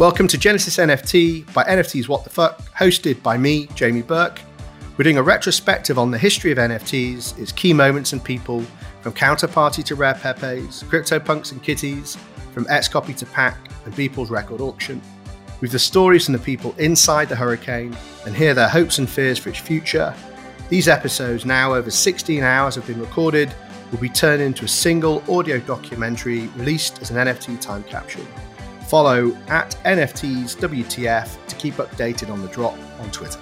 Welcome to Genesis NFT by NFTs What the Fuck, hosted by me, Jamie Burke. We're doing a retrospective on the history of NFTs, its key moments and people, from Counterparty to Rare Pepes, CryptoPunks and Kitties, from Xcopy to Pak, and Beeple's record auction. With the stories from the people inside the hurricane and hear their hopes and fears for its future. These episodes, now over 16 hours, have been recorded, will be turned into a single audio documentary released as an NFT time capsule. Follow at NFTs WTF to keep updated on the drop on Twitter.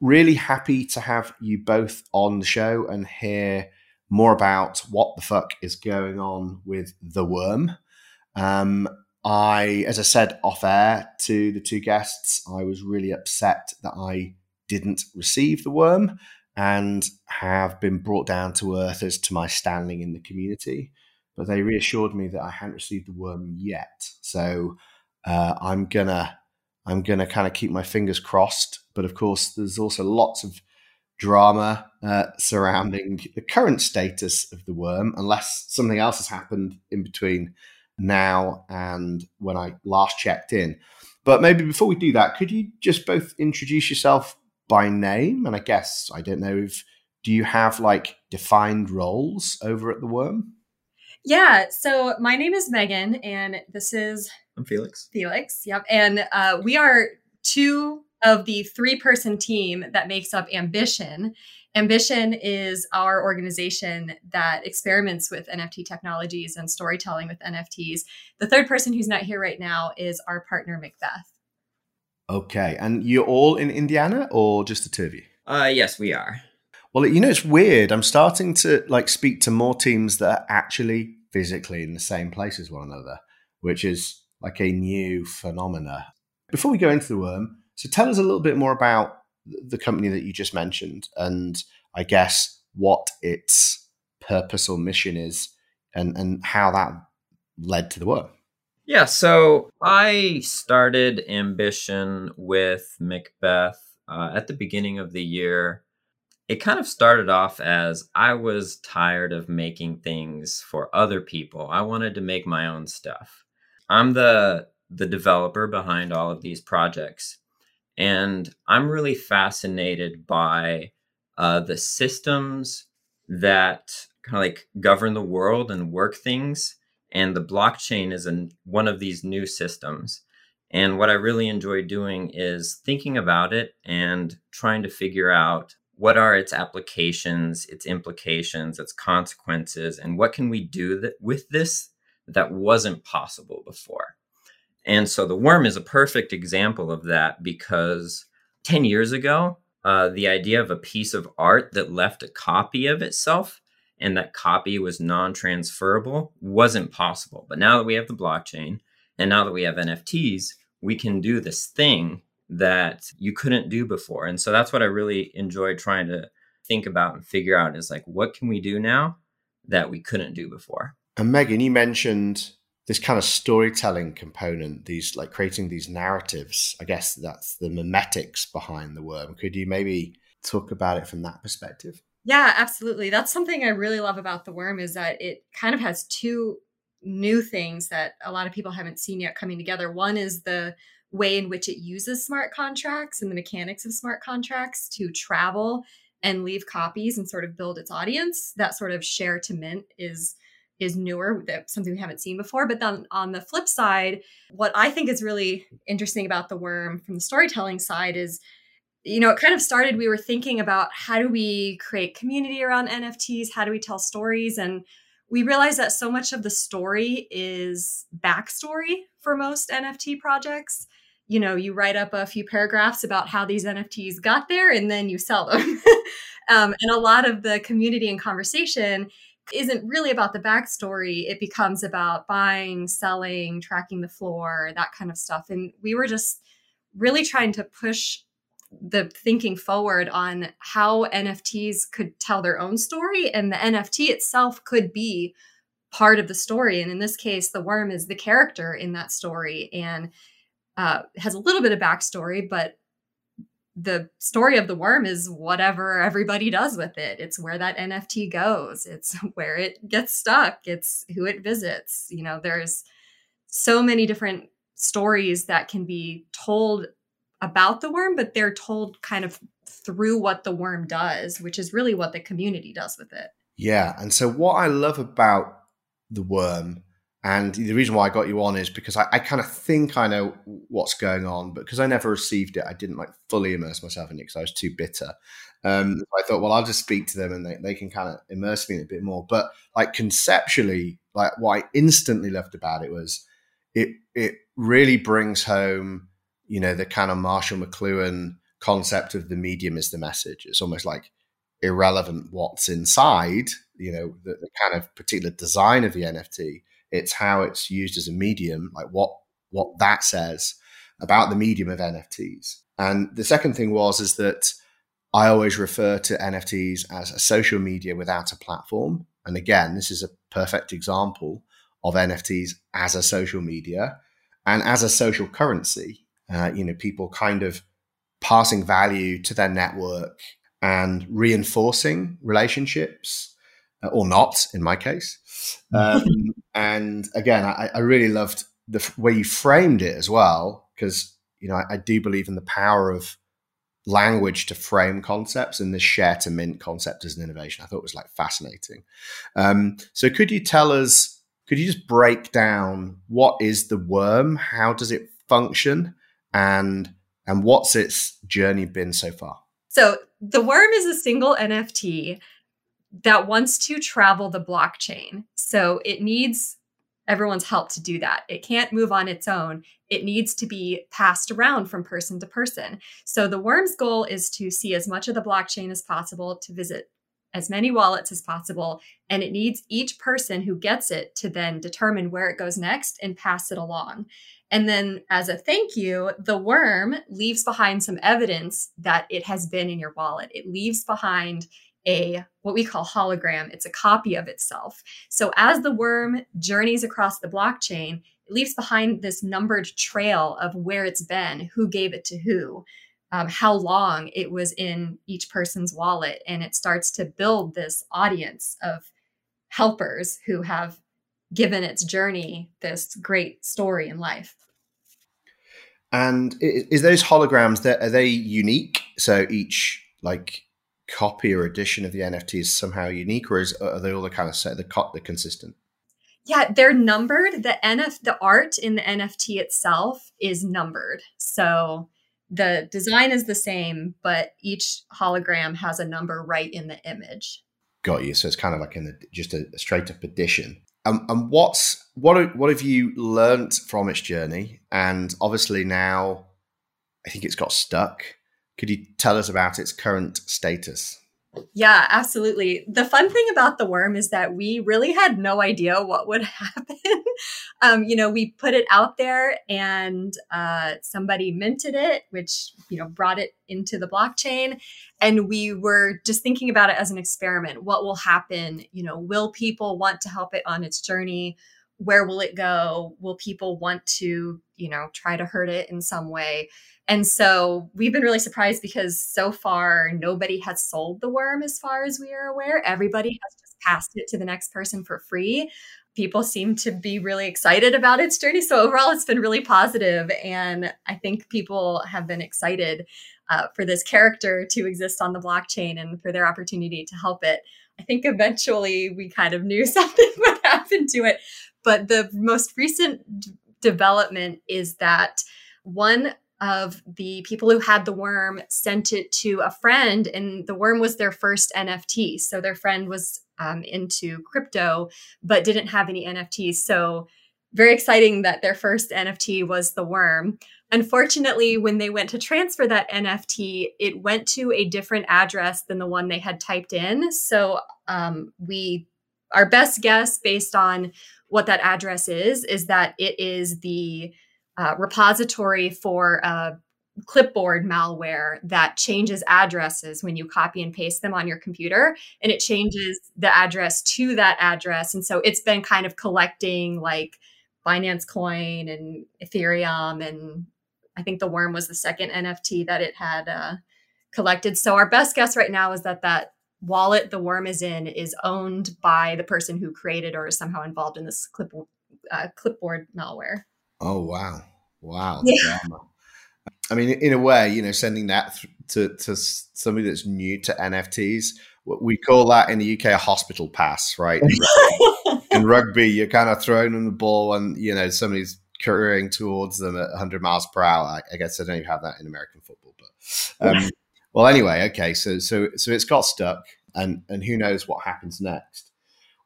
Really happy to have you both on the show and hear more about what the fuck is going on with the worm. Um, I, as I said off air to the two guests, I was really upset that I didn't receive the worm and have been brought down to earth as to my standing in the community. But they reassured me that I hadn't received the worm yet. So uh, I'm gonna I'm gonna kind of keep my fingers crossed. But of course, there's also lots of drama uh, surrounding the current status of the worm, unless something else has happened in between now and when I last checked in. But maybe before we do that, could you just both introduce yourself by name? And I guess I don't know if do you have like defined roles over at the Worm? Yeah. So my name is Megan, and this is I'm Felix. Felix. Yep. And uh, we are two of the three person team that makes up Ambition. Ambition is our organization that experiments with NFT technologies and storytelling with NFTs. The third person who's not here right now is our partner, Macbeth. Okay. And you're all in Indiana or just the two of you? Uh, yes, we are. Well, you know, it's weird. I'm starting to like speak to more teams that are actually physically in the same place as one another, which is like a new phenomena. Before we go into the worm, so tell us a little bit more about the company that you just mentioned and I guess what its purpose or mission is and, and how that led to the worm. Yeah, so I started Ambition with Macbeth uh, at the beginning of the year. It kind of started off as I was tired of making things for other people. I wanted to make my own stuff. I'm the the developer behind all of these projects, and I'm really fascinated by uh, the systems that kind of like govern the world and work things and the blockchain is an, one of these new systems. And what I really enjoy doing is thinking about it and trying to figure out what are its applications, its implications, its consequences, and what can we do that, with this that wasn't possible before. And so the worm is a perfect example of that because 10 years ago, uh, the idea of a piece of art that left a copy of itself and that copy was non transferable wasn't possible. But now that we have the blockchain and now that we have NFTs, we can do this thing that you couldn't do before. And so that's what I really enjoy trying to think about and figure out is like, what can we do now that we couldn't do before? And Megan, you mentioned this kind of storytelling component, these like creating these narratives. I guess that's the memetics behind the worm. Could you maybe talk about it from that perspective? Yeah, absolutely. That's something I really love about the worm is that it kind of has two new things that a lot of people haven't seen yet coming together. One is the way in which it uses smart contracts and the mechanics of smart contracts to travel and leave copies and sort of build its audience. That sort of share to mint is is newer, something we haven't seen before. But then on the flip side, what I think is really interesting about the worm from the storytelling side is you know, it kind of started, we were thinking about how do we create community around NFTs? How do we tell stories? And we realized that so much of the story is backstory for most NFT projects. You know, you write up a few paragraphs about how these NFTs got there and then you sell them. um, and a lot of the community and conversation isn't really about the backstory. It becomes about buying, selling, tracking the floor, that kind of stuff. And we were just really trying to push the thinking forward on how NFTs could tell their own story and the NFT itself could be part of the story. And in this case, the worm is the character in that story and uh, has a little bit of backstory, but the story of the worm is whatever everybody does with it. It's where that NFT goes. It's where it gets stuck. It's who it visits. You know, there's so many different stories that can be told about the worm, but they're told kind of through what the worm does, which is really what the community does with it. Yeah. And so, what I love about the worm, and the reason why I got you on is because I, I kind of think I know what's going on, but because I never received it, I didn't like fully immerse myself in it because I was too bitter. Um, I thought, well, I'll just speak to them and they, they can kind of immerse me in a bit more. But like conceptually, like what I instantly loved about it was it it really brings home, you know, the kind of Marshall McLuhan concept of the medium is the message. It's almost like irrelevant what's inside, you know, the, the, kind of particular design of the NFT. It's how it's used as a medium, like what what that says about the medium of NFTs. And the second thing was is that I always refer to NFTs as a social media without a platform. And again, this is a perfect example of NFTs as a social media and as a social currency. Uh, you know, people kind of passing value to their network and reinforcing relationships, uh, or not in my case. Um, and again, I, I, really loved the way you framed it as well, because you know I, I, do believe in the power of language to frame concepts, and the share to mint concept as an innovation. I thought was like fascinating. Um, so, could you tell us? Could you just break down what is the worm? How does it function? And and what's its journey been so far? So, the worm is a single NFT that wants to travel the blockchain. So, it needs everyone's help to do that. It can't move on its own. It needs to be passed around from person to person. So, the worm's goal is to see as much of the blockchain as possible, to visit as many wallets as possible. And it needs each person who gets it to then determine where it goes next and pass it along. And then, as a thank you, the worm leaves behind some evidence that it has been in your wallet. It leaves behind a what we call hologram, it's a copy of itself. So, as the worm journeys across the blockchain, it leaves behind this numbered trail of where it's been, who gave it to who. Um, how long it was in each person's wallet. And it starts to build this audience of helpers who have given its journey this great story in life. And is those holograms that are they unique? So each like copy or edition of the NFT is somehow unique, or is are they all the kind of set the cut the consistent? Yeah, they're numbered. The NF the art in the NFT itself is numbered. So the design is the same, but each hologram has a number right in the image. Got you. So it's kind of like in the, just a, a straight up addition. Um, and what's what what have you learnt from its journey? And obviously now, I think it's got stuck. Could you tell us about its current status? Yeah, absolutely. The fun thing about the worm is that we really had no idea what would happen. um, you know, we put it out there and uh, somebody minted it, which, you know, brought it into the blockchain. And we were just thinking about it as an experiment. What will happen? You know, will people want to help it on its journey? Where will it go? Will people want to, you know, try to hurt it in some way? And so we've been really surprised because so far nobody has sold the worm as far as we are aware. Everybody has just passed it to the next person for free. People seem to be really excited about its journey. So overall, it's been really positive, and I think people have been excited uh, for this character to exist on the blockchain and for their opportunity to help it. I think eventually we kind of knew something would happen to it, but the most recent development is that one of the people who had the worm sent it to a friend, and the worm was their first NFT. So their friend was um, into crypto, but didn't have any NFTs. So very exciting that their first NFT was the worm. Unfortunately, when they went to transfer that NFT, it went to a different address than the one they had typed in. So um, we, our best guess based on what that address is, is that it is the uh, repository for uh, clipboard malware that changes addresses when you copy and paste them on your computer and it changes the address to that address and so it's been kind of collecting like binance coin and ethereum and I think the worm was the second NFT that it had uh, collected. So our best guess right now is that that wallet the worm is in is owned by the person who created or is somehow involved in this clip, uh, clipboard malware. Oh wow, wow! Yeah. I mean, in a way, you know, sending that to to somebody that's new to NFTs, we call that in the UK a hospital pass, right? in rugby, you're kind of throwing them the ball and you know somebody's careering towards them at 100 miles per hour. I, I guess I don't even have that in American football, but um, well, anyway, okay. So so so it's got stuck, and and who knows what happens next.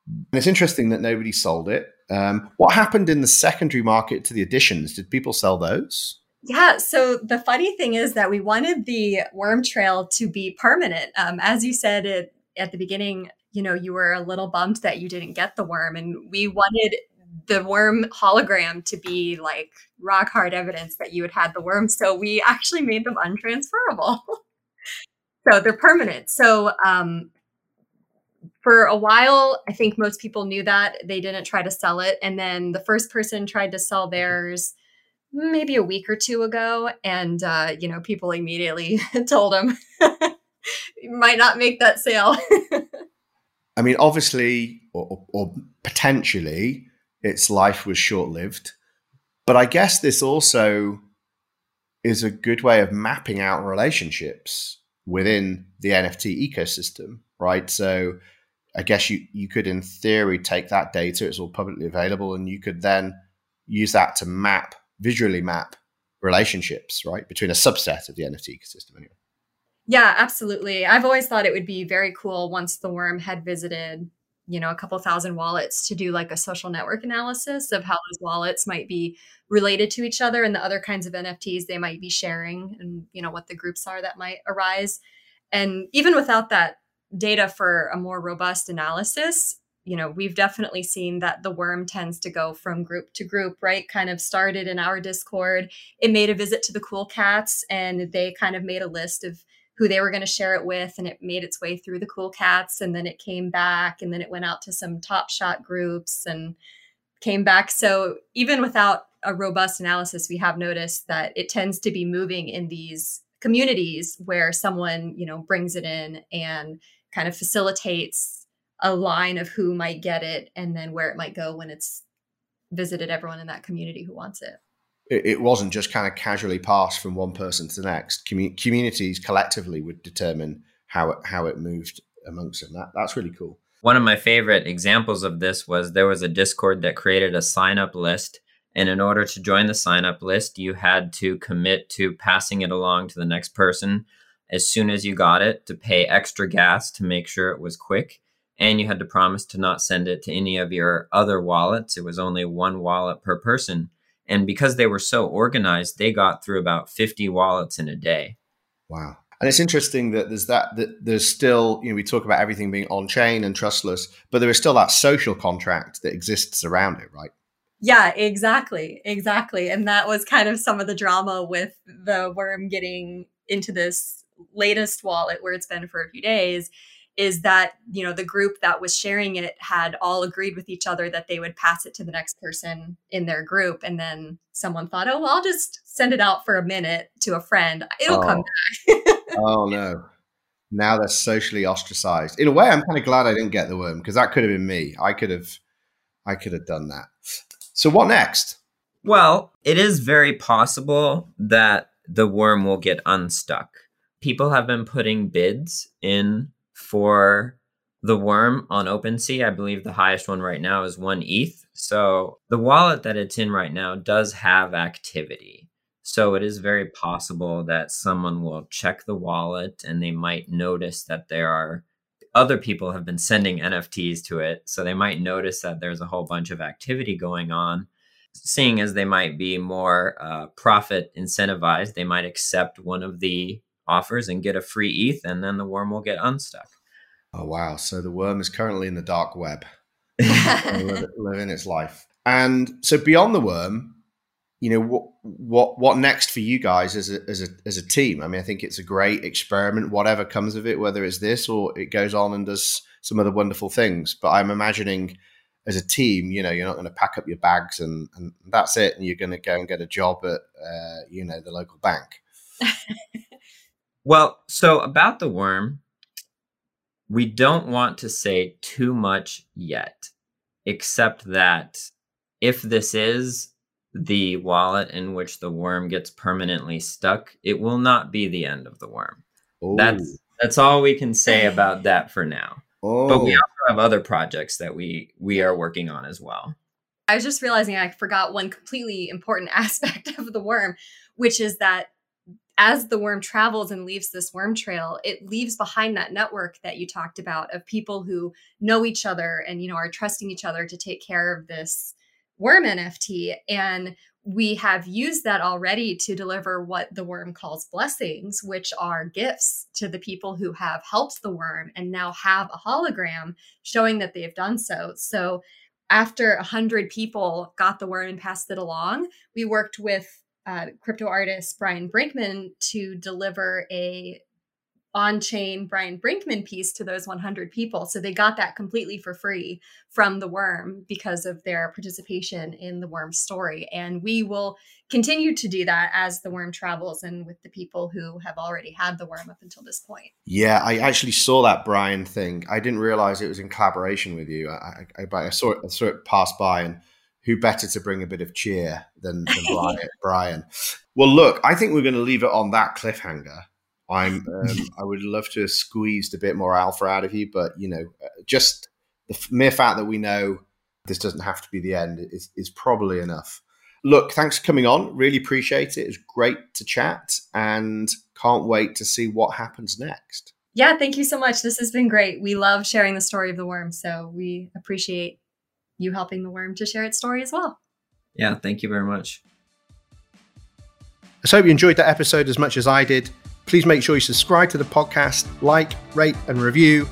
And it's interesting that nobody sold it. Um, what happened in the secondary market to the editions? Did people sell those? Yeah. So the funny thing is that we wanted the worm trail to be permanent. Um, as you said it, at the beginning, you know, you were a little bummed that you didn't get the worm, and we wanted the worm hologram to be like rock hard evidence that you had had the worm. So we actually made them untransferable. so they're permanent. So um, for a while, I think most people knew that they didn't try to sell it. And then the first person tried to sell theirs maybe a week or two ago. And, uh, you know, people immediately told him, you might not make that sale. I mean, obviously, or, or potentially, its life was short lived. But I guess this also is a good way of mapping out relationships within the NFT ecosystem, right? So I guess you, you could, in theory, take that data, it's all publicly available, and you could then use that to map, visually map relationships, right, between a subset of the NFT ecosystem anyway. Yeah, absolutely. I've always thought it would be very cool once the worm had visited you know a couple thousand wallets to do like a social network analysis of how those wallets might be related to each other and the other kinds of nfts they might be sharing and you know what the groups are that might arise. And even without that data for a more robust analysis you know we've definitely seen that the worm tends to go from group to group right? Kind of started in our discord. It made a visit to the cool cats and they kind of made a list of who they were going to share it with and it made its way through the cool cats and then it came back and then it went out to some top shot groups and came back. So even without a robust analysis we have noticed that it tends to be moving in these communities where someone you know brings it in and kind of facilitates a line of who might get it and then where it might go when it's visited everyone in that community who wants it it, wasn't just kind of casually passed from one person to the next. Commun- communities collectively would determine how it, how it moved amongst them. That that's really cool. One of my favorite examples of this was there was a Discord that created a sign up list. And in order to join the sign up list, you had to commit to passing it along to the next person as soon as you got it to pay extra gas to make sure it was quick. And you had to promise to not send it to any of your other wallets. It was only one wallet per person. And because they were so organized, they got through about 50 wallets in a day. Wow. And it's interesting that there's that, that there's still, you know, we talk about everything being on chain and trustless, but there is still that social contract that exists around it, right? Yeah, exactly. Exactly. And that was kind of some of the drama with the worm getting into this latest wallet where it's been for a few days is that you know the group that was sharing it had all agreed with each other that they would pass it to the next person in their group. And then someone thought oh well i'll just send it out for a minute to a friend. It'll oh. come back. Oh no. Now they're socially ostracized. In a way i'm kind of glad i didn't get the worm because that could have been me. I could have i could have done that. So what next? Well it is very possible that the worm will get unstuck. People have been putting bids in for the worm on OpenSea. I believe the highest one right now is one ETH. So the wallet that it's in right now does have activity. So it is very possible that someone will check the wallet and they might notice that there are other people have been sending NFTs to it. So they might notice that there's a whole bunch of activity going on. Seeing as they might be more uh, profit incentivized, they might accept one of the offers and get a free ETH, and then the worm will get unstuck. Oh wow! So the worm is currently in the dark web, living its life. And so beyond the worm, you know what what what next for you guys as a as a as a team? I mean, I think it's a great experiment. Whatever comes of it, whether it's this or it goes on and does some other wonderful things. But I'm imagining as a team, you know, you're not going to pack up your bags and, and that's it. And you're going to go and get a job at, uh, you know, the local bank. well, so about the worm, we don't want to say too much yet, except that if this is the wallet in which the worm gets permanently stuck, it will not be the end of the worm. Ooh. That's oh. that's all we can say about that for now. Oh. But we oh. also have other projects that we we are working on as well. I was just realizing I forgot one completely important aspect of the worm, which is that as the worm travels and leaves this worm trail, it leaves behind that network that you talked about of people who know each other and you know are trusting each other to take care of this worm NFT. And we have used that already to deliver what the worm calls blessings, which are gifts to the people who have helped the worm and now have a hologram showing that they've done so. So after a hundred people got the worm and passed it along, we worked with uh, crypto artist Brian Brinkman to deliver a on chain Brian Brinkman piece to those 100 people. So they got that completely for free from the worm because of their participation in the worm story. And we will continue to do that as the worm travels and with the people who have already had the worm up until this point. Yeah, I actually saw that Brian thing. I didn't realize it was in collaboration with you. I, I, I saw, it, I saw it pass by and who better to bring a bit of cheer than, than Brian, Brian? Well, look, I think we're going to leave it on that cliffhanger. I'm um, I would love to have squeezed a bit more alpha out of you, but you know, uh, just the mere fact that we know this doesn't have to be the end is, is probably enough. Look, thanks for coming on. Really appreciate it. It's great to chat and can't wait to see what happens next. Yeah, thank you so much. This has been great. We love sharing the story of the worm, so we appreciate you helping the worm to share its story as well. Yeah, thank you very much. I hope you enjoyed that episode as much as I did. Please make sure you subscribe to the podcast, like, rate, and review.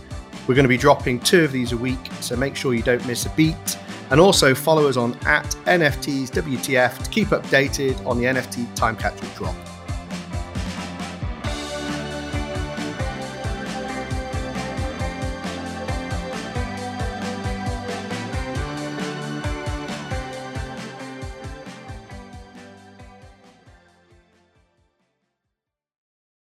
We're going to be dropping two of these a week, so make sure you don't miss a beat. And also follow us on at NFTs WTF to keep updated on the NFT time capsule drop.